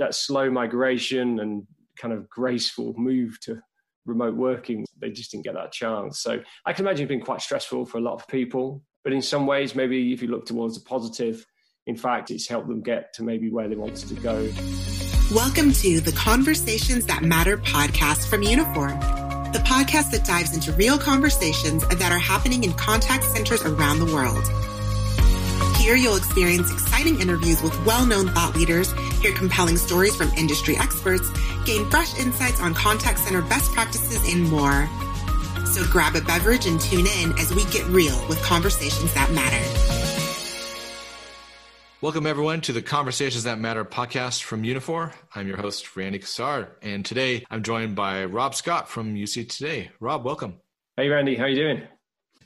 that slow migration and kind of graceful move to remote working, they just didn't get that chance. So I can imagine it's been quite stressful for a lot of people. But in some ways, maybe if you look towards the positive, in fact, it's helped them get to maybe where they wanted to go. Welcome to the Conversations That Matter podcast from Uniphore, the podcast that dives into real conversations that are happening in contact centers around the world. Here you'll experience exciting interviews with well-known thought leaders, hear compelling stories from industry experts, gain fresh insights on contact center best practices, and more. So grab a beverage and tune in as we get real with conversations that matter. Welcome, everyone, to the Conversations That Matter podcast from Uniphore. I'm your host, Randy Cassar, and today I'm joined by Rob Scott from UC Today. Rob, welcome. Hey, Randy, how are you doing?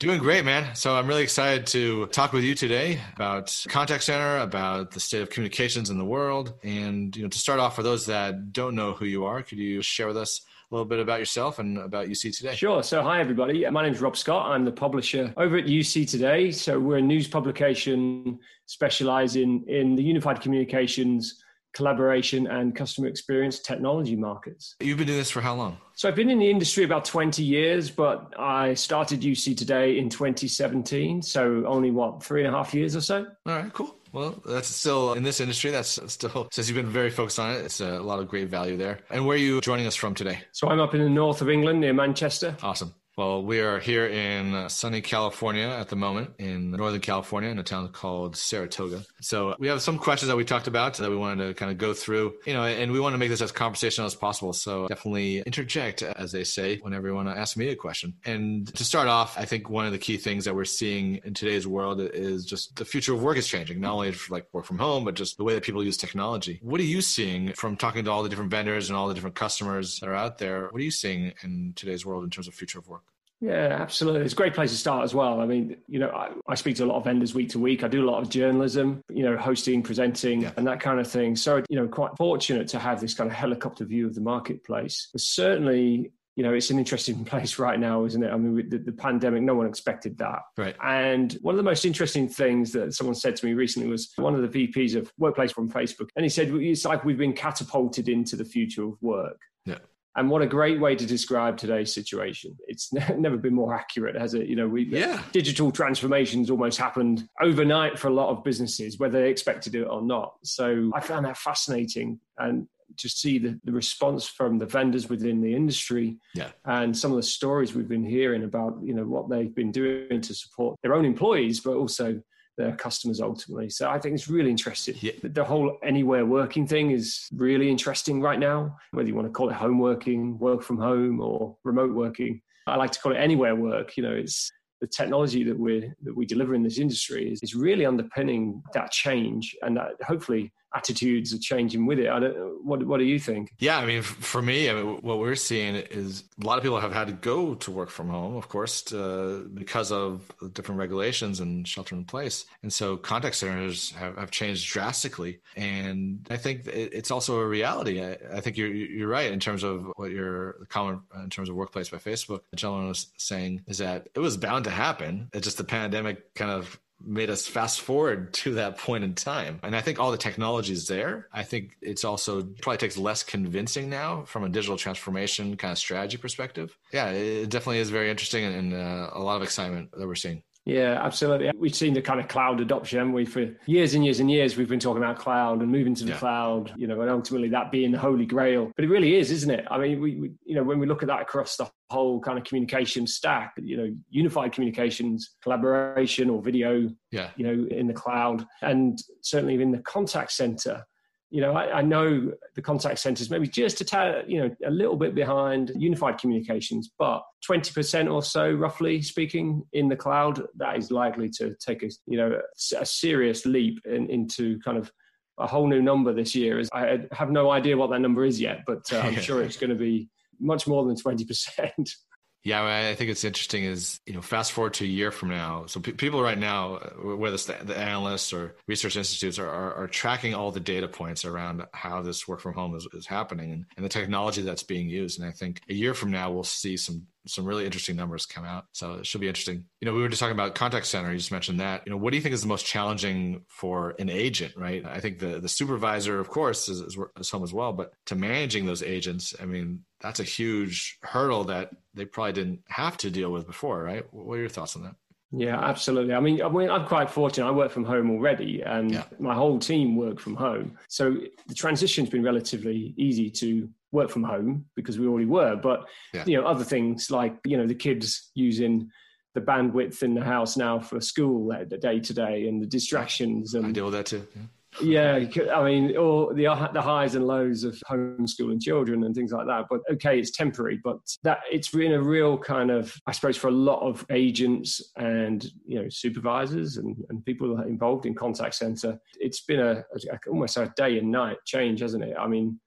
Doing great, man. So I'm really excited to talk with you today about contact center, about the state of communications in the world. And, you know, to start off, for those that don't know who you are, could you share with us a little bit about yourself and about UC Today? Sure. So, hi, everybody. My name is Rob Scott. I'm the publisher over at UC Today. So, we're a news publication specializing in the unified communications collaboration and customer experience technology markets. You've been doing this for how long? So I've been in the industry about 20 years, but I started UC Today in 2017. So only what, three and a half years or so? All right, cool. Well, that's still in this industry. That's still, since you've been very focused on it, it's a lot of great value there. And where are you joining us from today? So I'm up in the north of England near Manchester. Awesome. Well, we are here in uh, sunny California at the moment, in Northern California, in a town called Saratoga. So we have some questions that we talked about that we wanted to kind of go through, you know, and we want to make this as conversational as possible. So definitely interject, as they say, whenever you want to ask me a question. And to start off, I think one of the key things that we're seeing in today's world is just the future of work is changing, not only like work from home, but just the way that people use technology. What are you seeing from talking to all the different vendors and all the different customers that are out there? What are you seeing in today's world in terms of future of work? Yeah, absolutely. It's a great place to start as well. I mean, you know, I, I, speak to a lot of vendors week to week. I do a lot of journalism, you know, hosting, presenting, yeah. and that kind of thing. So, you know, quite fortunate to have this kind of helicopter view of the marketplace. But certainly, you know, it's an interesting place right now, isn't it? I mean, the, the, pandemic, no one expected that. Right. And one of the most interesting things that someone said to me recently was one of the VPs of Workplace from Facebook. And he said, it's like we've been catapulted into the future of work. Yeah. And what a great way to describe today's situation. It's never been more accurate, has it? You know, we uh, yeah. digital transformations almost happened overnight for a lot of businesses, whether they expected it or not. So I found that fascinating and to see the, the response from the vendors within the industry yeah. and some of the stories we've been hearing about, you know, what they've been doing to support their own employees, but also their customers ultimately. So I think it's really interesting. Yeah. The whole anywhere working thing is really interesting right now, whether you want to call it home working, work from home, or remote working. I like to call it anywhere work. You know, it's the technology that we that we deliver in this industry is, is really underpinning that change and that hopefully attitudes are changing with it. I don't. What What do you think? Yeah, I mean, for me, I mean, what we're seeing is a lot of people have had to go to work from home, of course, to, because of different regulations and shelter in place, and so contact centers have, have changed drastically. And I think it's also a reality. I, I, think you're you're right in terms of what your comment in terms of workplace by Facebook. The gentleman was saying is that it was bound to happen. It's just the pandemic kind of made us fast forward to that point in time. And I think all the technology is there. I think it's also probably takes less convincing now from a digital transformation kind of strategy perspective. Yeah, it definitely is very interesting and, uh, a lot of excitement that we're seeing. Yeah, absolutely. We've seen the kind of cloud adoption, haven't we? For years and years and years, we've been talking about cloud and moving to the yeah. cloud, you know, and ultimately that being the holy grail. But it really is, isn't it? I mean, we, we, you know, when we look at that across the whole kind of communication stack, you know, unified communications, collaboration or video, yeah. you know, in the cloud, and certainly in the contact center, you know, I, I, know the contact centers maybe just a ta- you know a little bit behind unified communications, but twenty percent or so, roughly speaking, in the cloud, that is likely to take a you know a, a serious leap in, into kind of a whole new number this year. I have no idea what that number is yet, but uh, I'm sure it's going to be much more than twenty percent. Yeah, I think it's interesting is, you know, fast forward to a year from now. So people right now, uh, whether it's the, the analysts or research institutes are, are, are, tracking all the data points around how this work from home is, is happening and, and, the technology that's being used. And I think a year from now, we'll see some some really interesting numbers come out. So it should be interesting. You know, we were just talking about contact center. You just mentioned that. You know, what do you think is the most challenging for an agent, right? I think the, the supervisor, of course, is, is, is home as well, but to managing those agents, I mean, that's a huge hurdle that they probably didn't have to deal with before, right? What are your thoughts on that? Yeah, absolutely. I mean, I mean, I'm quite fortunate. I work from home already, and yeah. my whole team work from home. So the transition's been relatively easy to work from home because we already were. But yeah. you know, other things like you know the kids using the bandwidth in the house now for school uh, day to day and the distractions and I deal with that too. Yeah yeah, I mean, all the the highs and lows of homeschooling children and things like that. But okay, it's temporary, but that it's been a real kind of, I suppose, for a lot of agents and you know supervisors and, and people involved in contact center, it's been a, a almost a day and night change, hasn't it? I mean,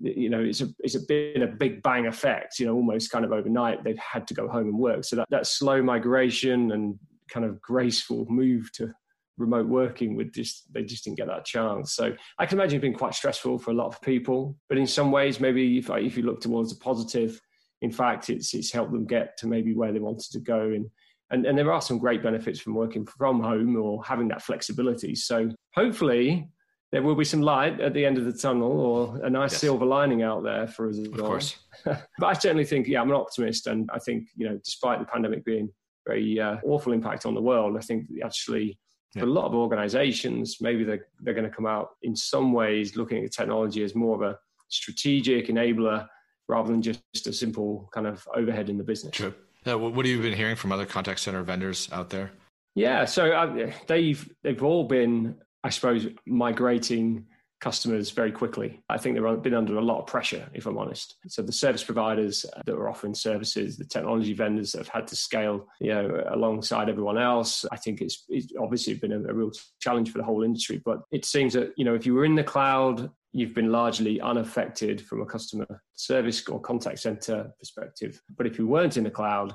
you know, it's a it's a been a big bang effect. You know, almost kind of overnight they've had to go home and work. So that that slow migration and kind of graceful move to remote working would just they just didn't get that chance. So I can imagine it being quite stressful for a lot of people. But in some ways, maybe if if you look towards the positive, in fact, it's it's helped them get to maybe where they wanted to go. And and, and there are some great benefits from working from home or having that flexibility. So hopefully there will be some light at the end of the tunnel or a nice yes. silver lining out there for us as well. Of course. but I certainly think, yeah, I'm an optimist. And I think, you know, despite the pandemic being very uh, awful impact on the world, I think actually yeah. For a lot of organizations, maybe they're, they're going to come out in some ways looking at technology as more of a strategic enabler rather than just a simple kind of overhead in the business. True. Yeah, what have you been hearing from other contact center vendors out there? Yeah, so uh, they've they've all been, I suppose, migrating customers very quickly. I think they've been under a lot of pressure, if I'm honest. So the service providers that are offering services, the technology vendors that have had to scale, you know, alongside everyone else. I think it's, it's obviously been a, a real challenge for the whole industry. But it seems that you know, if you were in the cloud, you've been largely unaffected from a customer service or contact center perspective. But if you weren't in the cloud,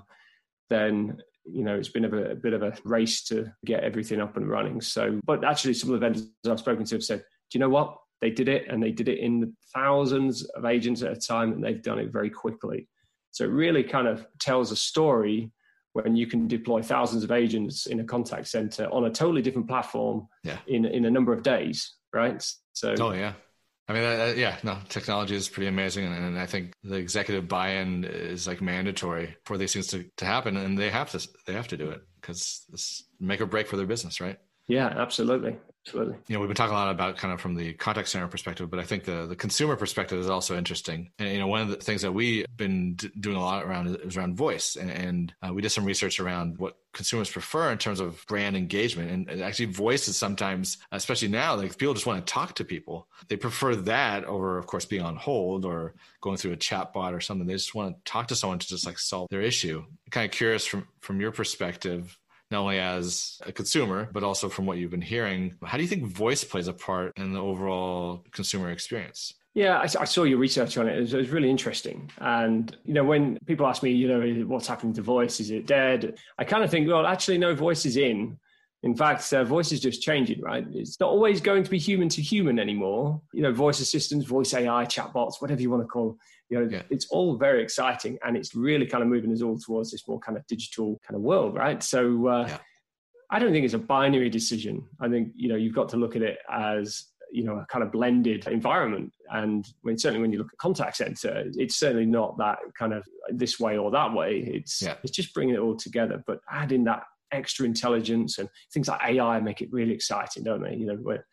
then you know it's been a, a, bit of a race to get everything up and running so but actually some of the vendors i've spoken to have said do you know what? They did it and they did it in thousands of agents at a time and they've done it very quickly. So it really kind of tells a story when you can deploy thousands of agents in a contact center on a totally different platform yeah. in, in a number of days, right? So, oh, yeah. I mean, uh, yeah, no, technology is pretty amazing. And, and, I think the executive buy-in is like mandatory for these things to, to happen. And they have to, they have to do it because it's make or break for their business, right? Yeah, absolutely. Absolutely. You know, we've been talking a lot about kind of from the contact center perspective, but I think the the consumer perspective is also interesting. And you know, one of the things that we've been d- doing a lot around is around voice, and, and uh, we did some research around what consumers prefer in terms of brand engagement. And, actually, voice is sometimes, especially now, like people just want to talk to people. They prefer that over, of course, being on hold or going through a chat bot or something. They just want to talk to someone to just like solve their issue. Kind of curious from from your perspective not only as a consumer, but also from what you've been hearing. How do you think voice plays a part in the overall consumer experience? Yeah, I, I, saw your research on it. It was, it was, really interesting. And, you know, when people ask me, you know, what's happening to voice? Is it dead? I kind of think, well, actually, no, voice is in. In fact, uh, voice is just changing, right? It's not always going to be human to human anymore. You know, voice assistants, voice AI, chatbots, whatever you want to call you know, yeah. it's all very exciting and it's really kind of moving us all towards this more kind of digital kind of world, right? So uh, yeah. I don't think it's a binary decision. I think, you know, you've got to look at it as, you know, a kind of blended environment. And when certainly when you look at contact center, it's certainly not that kind of this way or that way. It's yeah. it's just bringing it all together, but adding that extra intelligence and things like AI make it really exciting, don't they? You know, where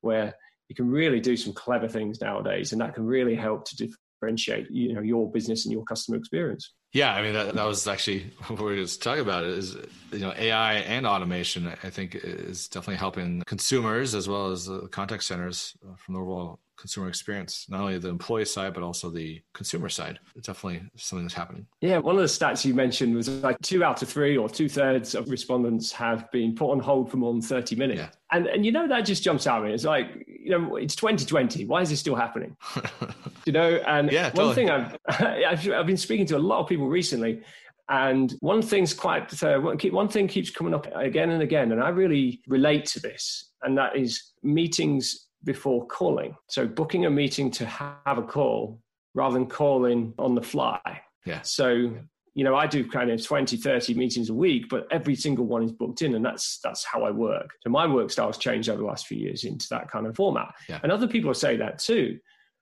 where you can really do some clever things nowadays, and that can really help to differentiate you know your business and your customer experience yeah i mean that, that was actually what we were just talking about is you know ai and automation i think is definitely helping consumers as well as the contact centers from the overall consumer experience, not only the employee side, but also the consumer side. It's definitely something that's happening. Yeah, one of the stats you mentioned was like two out of three or two thirds of respondents have been put on hold for more than 30 minutes. Yeah. And, and you know, that just jumps out at me. It's like, you know, it's 2020. Why is this still happening? you know, and yeah, one thing I've, I've, I've been speaking to a lot of people recently and one thing's quite, uh, one thing keeps coming up again and again, and I really relate to this, and that is meetings before calling. So booking a meeting to have a call rather than calling on the fly. Yeah. So you know, I do kind of 20, 30 meetings a week, but every single one is booked in. And that's that's how I work. So my work style's changed over the last few years into that kind of format. Yeah. And other people say that too.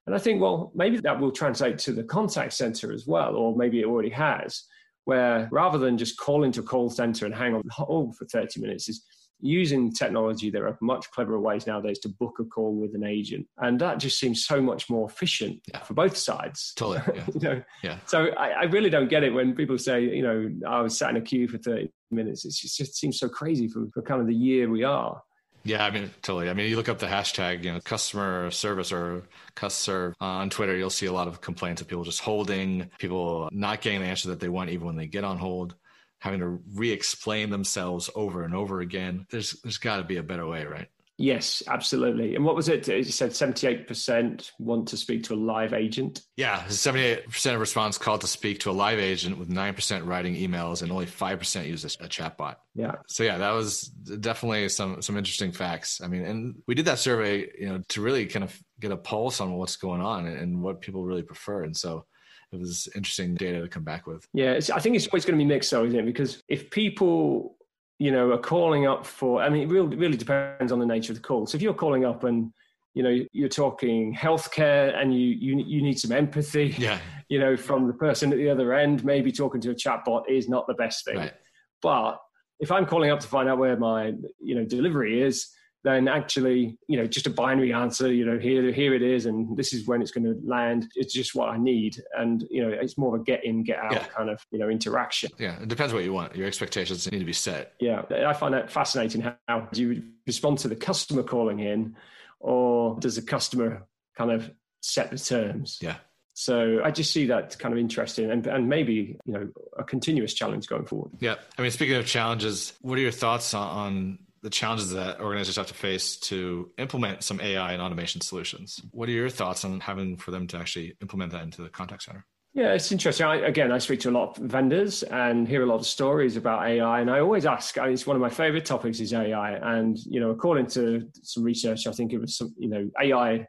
And I think, well, maybe that will translate to the contact center as well, or maybe it already has, where rather than just call into a call center and hang on hold for 30 minutes, is using technology, there are much cleverer ways nowadays to book a call with an agent, and that just seems so much more efficient yeah. for both sides. Totally. Yeah. you know? yeah. So I, I, really don't get it when people say, you know, oh, I was sat in a queue for thirty minutes. It just, just seems so crazy for, for kind of the year we are. Yeah, I mean, totally. I mean, you look up the hashtag, you know, customer service or customer uh, on Twitter, you'll see a lot of complaints of people just holding, people not getting the answer that they want even when they get on hold having to re-explain themselves over and over again. There's there's got to be a better way, right? Yes, absolutely. And what was it? You said 78% want to speak to a live agent. Yeah, 78% of response called to speak to a live agent with 9% writing emails and only 5% use a, a chatbot. Yeah. So yeah, that was definitely some some interesting facts. I mean, and we did that survey, you know, to really kind of get a pulse on what's going on and what people really prefer. And so it was interesting data to come back with. Yeah, I think it's always going to be mixed, though, isn't it? Because if people, you know, are calling up for, I mean, it really, really depends on the nature of the call. So if you're calling up and you know you're talking healthcare and you you you need some empathy yeah you know from the person at the other end maybe talking to a chatbot is not the best thing right. but if i'm calling up to find out where my you know delivery is then actually, you know, just a binary answer, you know, here, here it is, and this is when it's going to land. It's just what I need, and you know, it's more of a get in, get out yeah. kind of, you know, interaction. Yeah, it depends what you want. Your expectations need to be set. Yeah, I find that fascinating. How do you respond to the customer calling in, or does the customer kind of set the terms? Yeah. So I just see that kind of interesting and, and maybe, you know, a continuous challenge going forward. Yeah. I mean, speaking of challenges, what are your thoughts on the challenges that organizers have to face to implement some AI and automation solutions. What are your thoughts on having for them to actually implement that into the contact center? Yeah, it's interesting. I, again, I speak to a lot of vendors and hear a lot of stories about AI, and I always ask. I mean, It's one of my favorite topics is AI, and you know, according to some research, I think it was some, you know, AI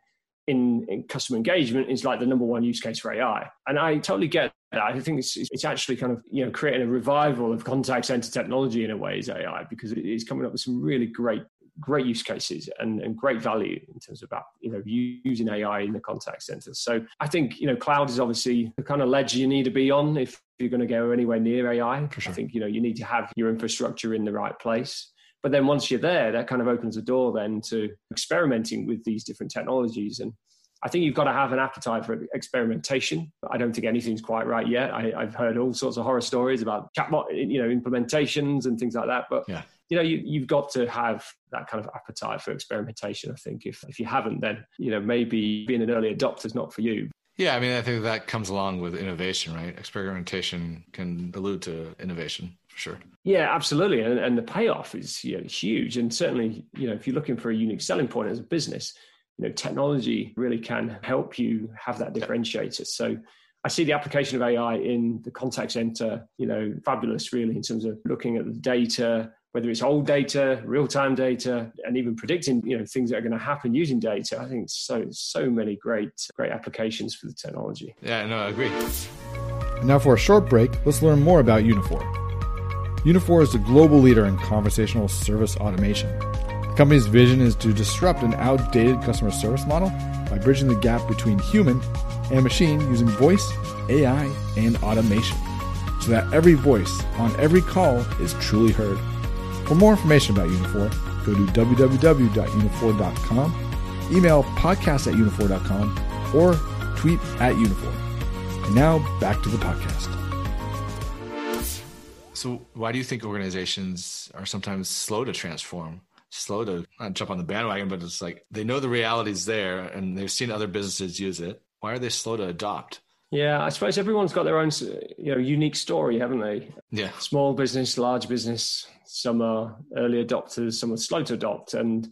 in, in, customer engagement is like the number one use case for AI. And I totally get that. I think it's, it's actually kind of, you know, creating a revival of contact center technology in a way is AI because it is coming up with some really great, great use cases and, and great value in terms of, you know, using AI in the contact center. So I think, you know, cloud is obviously the kind of ledge you need to be on if you're going to go anywhere near AI. Sure. I think, you know, you need to have your infrastructure in the right place. But then once you're there, that kind of opens the door then to experimenting with these different technologies. And I think you've got to have an appetite for experimentation. I don't think anything's quite right yet. I, have heard all sorts of horror stories about chatbot, you know, implementations and things like that. But yeah. you know, you, you've got to have that kind of appetite for experimentation. I think if if you haven't, then you know maybe being an early adopter is not for you. Yeah, I mean, I think that comes along with innovation, right? Experimentation can allude to innovation for sure. Yeah, absolutely, and, and the payoff is you know, huge. And certainly, you know, if you're looking for a unique selling point as a business, you know, technology really can help you have that differentiator. So I see the application of AI in the contact center, you know, fabulous really in terms of looking at the data, whether it's old data, real-time data, and even predicting, you know, things that are going to happen using data. I think so so many great great applications for the technology. Yeah, no, I agree. Now for a short break, let's learn more about Uniphore. Uniphore is the global leader in conversational service automation. The company's vision is to disrupt an outdated customer service model by bridging the gap between human and machine using voice, AI, and automation so that every voice on every call is truly heard. For more information about Uniphore, go to www.uniphore.com, email podcast at uniphore.com, or tweet at Uniphore. And now back to the podcast. So, why do you think organizations are sometimes slow to transform? Slow to not jump on the bandwagon, but it's like they know the reality is there and they've seen other businesses use it. Why are they slow to adopt? Yeah, I suppose everyone's got their own, you know, unique story, haven't they? Yeah. Small business, large business. Some are early adopters, some are slow to adopt, and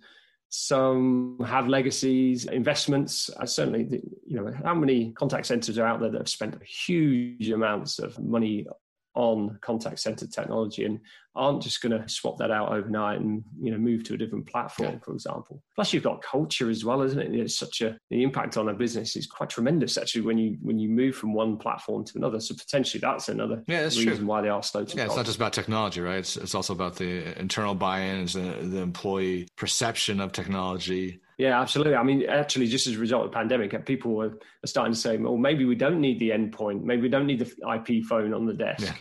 some have legacies, investments. I certainly, you know, how many contact centers are out there that have spent huge amounts of money on contact center technology and aren't just going to swap that out overnight and you know move to a different platform yeah. for example. Plus you've got culture as well isn't it? It's such a the impact on a business is quite tremendous actually when you when you move from one platform to another. So potentially that's another yeah, that's reason true. why they are slow to yeah it's not just about technology right? It's, it's also about the internal buy-in the, the employee perception of technology yeah, absolutely. I mean, actually, just as a result of the pandemic, people are, starting to say, well, maybe we don't need the endpoint. Maybe we don't need the IP phone on the desk. Yeah.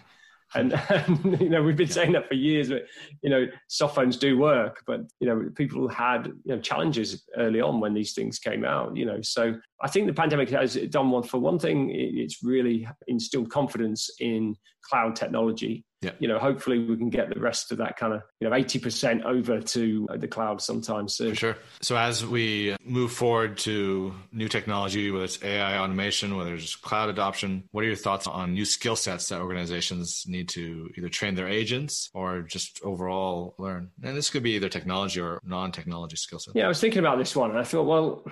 And, and, you know we've been saying that for years but you know soft phones do work but you know people had you know challenges early on when these things came out you know so i think the pandemic has done one for one thing it's really instilled confidence in cloud technology yeah. you know, hopefully we can get the rest of that kind of, you know, 80% over to the cloud sometime soon. For sure. So as we move forward to new technology, whether it's AI automation, whether it's cloud adoption, what are your thoughts on new skill sets that organizations need to either train their agents or just overall learn? And this could be either technology or non-technology skill sets. Yeah, I was thinking about this one and I thought, well,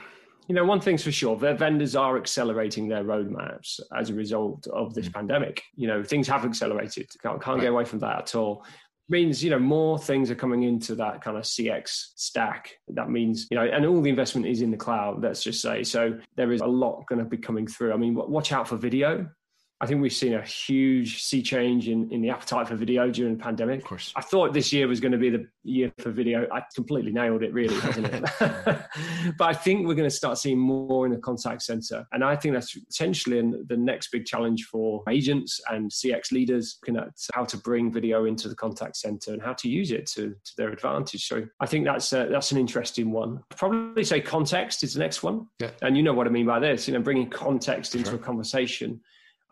you know, one thing's for sure, their vendors are accelerating their roadmaps as a result of this mm-hmm. pandemic. You know, things have accelerated. Can't, can't right. get away from that at all. Means, you know, more things are coming into that kind of CX stack. That means, you know, and all the investment is in the cloud, let's just say. So there is a lot going to be coming through. I mean, watch out for video. I think we've seen a huge sea change in, in the appetite for video during the pandemic. Of course. I thought this year was going to be the year for video. I completely nailed it, really, hasn't it? but I think we're going to start seeing more in the contact center. And I think that's potentially the next big challenge for agents and CX leaders looking at how to bring video into the contact center and how to use it to, to their advantage. So I think that's a, that's an interesting one. I'd probably say context is the next one. Yeah. And you know what I mean by this, you know, bringing context into sure. a conversation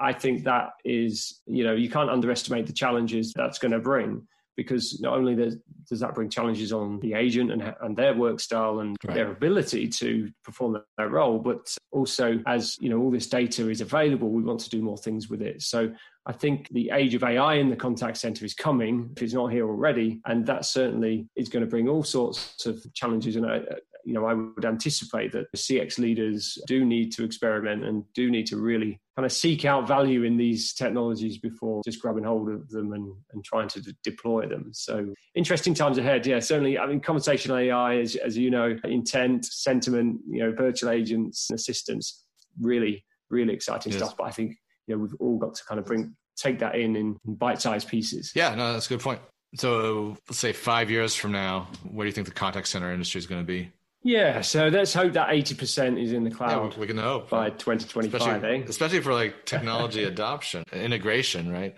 I think that is, you know, you can't underestimate the challenges that's going to bring because not only does, does that bring challenges on the agent and, and their work style and right. their ability to perform their role, but also as you know all this data is available, we want to do more things with it. So I think the age of AI in the contact center is coming, if it's not here already, and that certainly is going to bring all sorts of challenges. And I, you know, I would anticipate that the CX leaders do need to experiment and do need to really kind of seek out value in these technologies before just grabbing hold of them and, and trying to d- deploy them. So interesting times ahead. Yeah, certainly. I mean, conversational AI, as, as you know, intent, sentiment, you know, virtual agents and assistants, really, really exciting yes. stuff. But I think, you know, we've all got to kind of bring, take that in in bite-sized pieces. Yeah, no, that's a good point. So let's say five years from now, where do you think the contact center industry is going to be? Yeah, so let's hope that eighty percent is in the cloud. Yeah, we can hope by twenty twenty five, eh? Especially for like technology adoption, integration, right?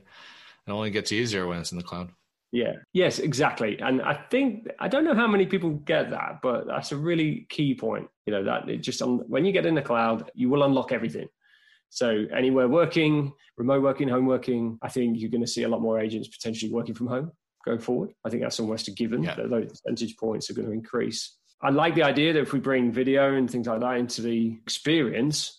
It only gets easier when it's in the cloud. Yeah. Yes, exactly. And I think I don't know how many people get that, but that's a really key point. You know that it just when you get in the cloud, you will unlock everything. So anywhere working, remote working, home working, I think you're going to see a lot more agents potentially working from home going forward. I think that's almost a given yeah. that those percentage points are going to increase. I like the idea that if we bring video and things like that into the experience,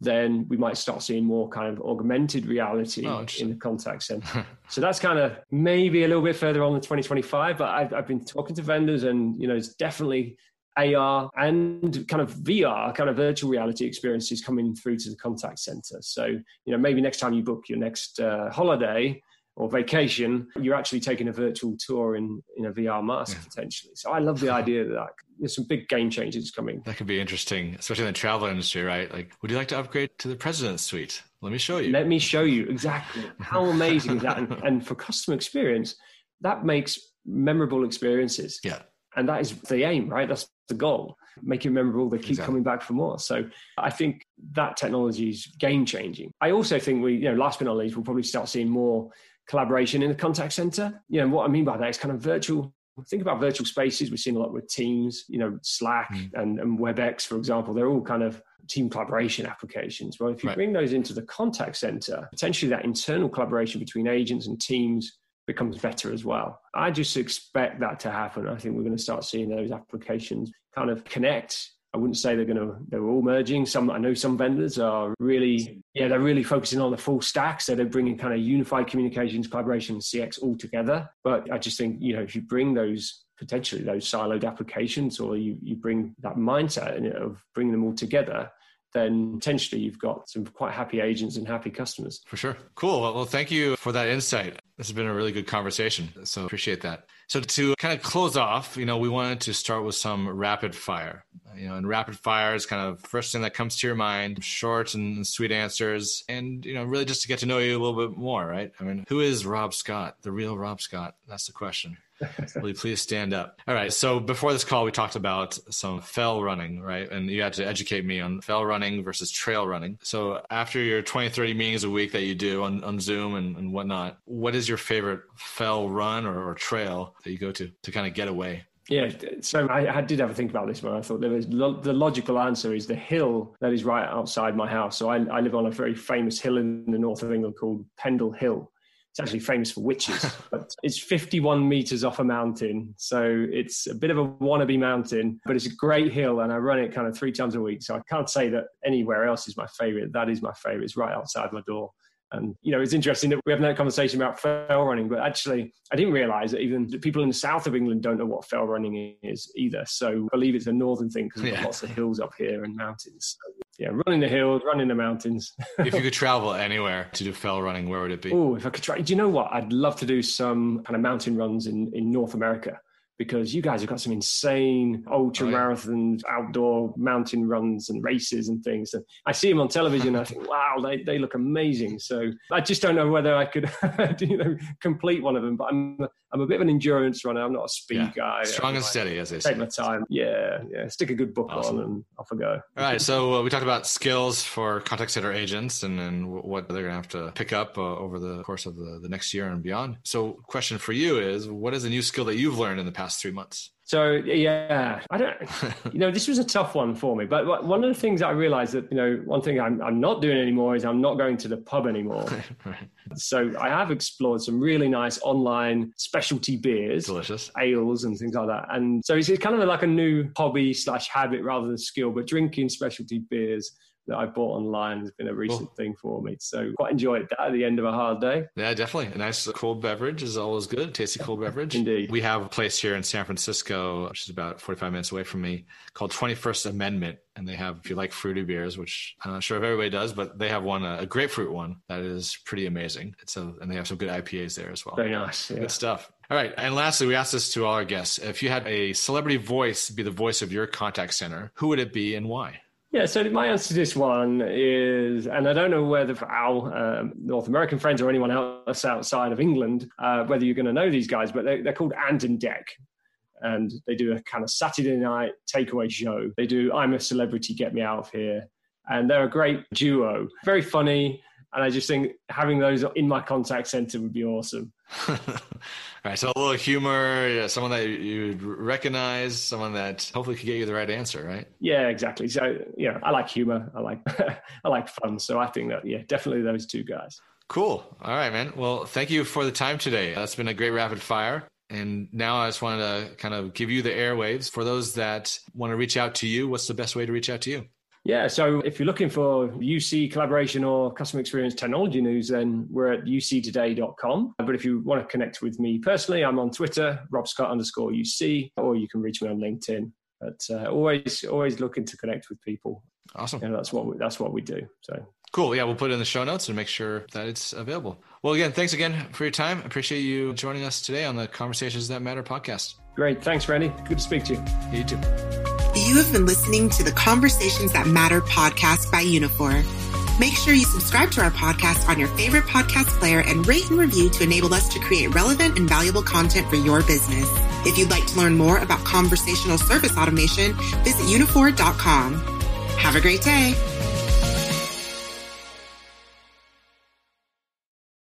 then we might start seeing more kind of augmented reality oh, in the contact center. so that's kind of maybe a little bit further on in 2025, but I've, I've been talking to vendors and, you know, it's definitely AR and kind of VR, kind of virtual reality experiences coming through to the contact center. So, you know, maybe next time you book your next uh, holiday, or vacation, you're actually taking a virtual tour in, in a VR mask yeah. potentially. So I love the idea that, that there's some big game changes coming. That could be interesting, especially in the travel industry, right? Like, would you like to upgrade to the president's suite? Let me show you. Let me show you exactly. How amazing is that? And, and for customer experience, that makes memorable experiences. Yeah. And that is the aim, right? That's the goal. Make it memorable. They keep exactly. coming back for more. So I think that technology is game changing. I also think we, you know, last but not least, we'll probably start seeing more collaboration in the contact center. You know, what I mean by that is kind of virtual. Think about virtual spaces. We've seen a lot with Teams, you know, Slack mm. and, and WebEx, for example. They're all kind of team collaboration applications. Well, if you right. bring those into the contact center, potentially that internal collaboration between agents and teams becomes better as well. I just expect that to happen. I think we're going to start seeing those applications kind of connect I wouldn't say they're going to, they're all merging. Some, I know some vendors are really, yeah, they're really focusing on the full stack. So they're bringing kind of unified communications, collaboration, CX all together. But I just think, you know, if you bring those potentially those siloed applications or you, you bring that mindset of bringing them all together, then potentially you've got some quite happy agents and happy customers. For sure. Cool. Well, thank you for that insight. This has been a really good conversation. So appreciate that. So to kind of close off, you know, we wanted to start with some rapid fire. You know, and rapid fire is kind of first thing that comes to your mind, short and sweet answers, and you know, really just to get to know you a little bit more, right? I mean, who is Rob Scott, the real Rob Scott? That's the question. Will please stand up? All right. So before this call, we talked about some fell running, right? And you had to educate me on fell running versus trail running. So after your 20, 30 meetings a week that you do on, on Zoom and, and whatnot, what is your favorite fell run or, or trail that you go to to kind of get away? Yeah, so I, I, did have a think about this one. I thought there was lo- the logical answer is the hill that is right outside my house. So I, I, live on a very famous hill in the north of England called Pendle Hill, it's actually famous for witches, but it's 51 meters off a mountain. So it's a bit of a wannabe mountain, but it's a great hill. And I run it kind of three times a week. So I can't say that anywhere else is my favorite. That is my favorite. It's right outside my door. And, you know, it's interesting that we have that conversation about fell running, but actually, I didn't realize that even people in the south of England don't know what fell running is either. So I believe it's a northern thing because we've got lots of hills up here and mountains. So, yeah, running the hills, running the mountains. if you could travel anywhere to do fell running, where would it be? Oh, if I could try, do you know what? I'd love to do some kind of mountain runs in, in North America because you guys have got some insane ultra oh, marathons, outdoor mountain runs and races and things. And I see them on television. and I think, wow, they, they look amazing. So I just don't know whether I could, you know, complete one of them. But I'm I'm a bit of an endurance runner. I'm not a speed yeah. guy. Strong and steady, as they say. Take my time. Yeah, yeah. Stick a good book awesome. on and off I go. All right. So uh, we talked about skills for contact center agents and, and what they're going to have to pick up uh, over the course of the, the next year and beyond. So question for you is, what is a new skill that you've learned in the past three months? So yeah, I don't. You know, this was a tough one for me. But one of the things I realized that you know, one thing I'm I'm not doing anymore is I'm not going to the pub anymore. right. So I have explored some really nice online specialty beers, delicious ales, and things like that. And so it's kind of like a new hobby slash habit rather than skill. But drinking specialty beers that I bought online has been a recent cool. thing for me. So quite enjoyed that at the end of a hard day. Yeah, definitely. A nice cold beverage is always good. Tasty cold beverage. Indeed. We have a place here in San Francisco, which is about 45 minutes away from me, called 21st Amendment. And they have, if you like fruity beers, which I'm not sure if everybody does, but they have one, a grapefruit one that is pretty amazing. It's a, and they have some good IPAs there as well. Very nice. Yeah. Good stuff. All right. And lastly, we asked this to all our guests. If you had a celebrity voice be the voice of your contact center, who would it be and why? Yeah, so my answer to this one is, and I don't know whether for our um, North American friends or anyone else outside of England, uh, whether you're going to know these guys, but they're, they're called Ant and Dec. And they do a kind of Saturday night takeaway show. They do I'm a Celebrity, Get Me Out of Here. And they're a great duo, very funny. And I just think having those in my contact center would be awesome. All right, so a little humor, yeah, someone that you'd recognize, someone that hopefully could get you the right answer, right? Yeah, exactly. So yeah, I like humor. I like I like fun. So I think that yeah, definitely those two guys. Cool. All right, man. Well, thank you for the time today. That's been a great rapid fire. And now I just wanted to kind of give you the airwaves. For those that want to reach out to you, what's the best way to reach out to you? Yeah, so if you're looking for UC collaboration or customer experience technology news, then we're at uctoday.com. But if you want to connect with me personally, I'm on Twitter, robscott underscore UC, or you can reach me on LinkedIn. But uh, always, always looking to connect with people. Awesome. And that's what we, that's what we do. So cool. Yeah, we'll put it in the show notes and make sure that it's available. Well, again, thanks again for your time. Appreciate you joining us today on the Conversations That Matter podcast. Great. Thanks, Randy. Good to speak to you. You too. You have been listening to the Conversations That Matter podcast by Uniphore. Make sure you subscribe to our podcast on your favorite podcast player and rate and review to enable us to create relevant and valuable content for your business. If you'd like to learn more about conversational service automation, visit uniphore.com. Have a great day.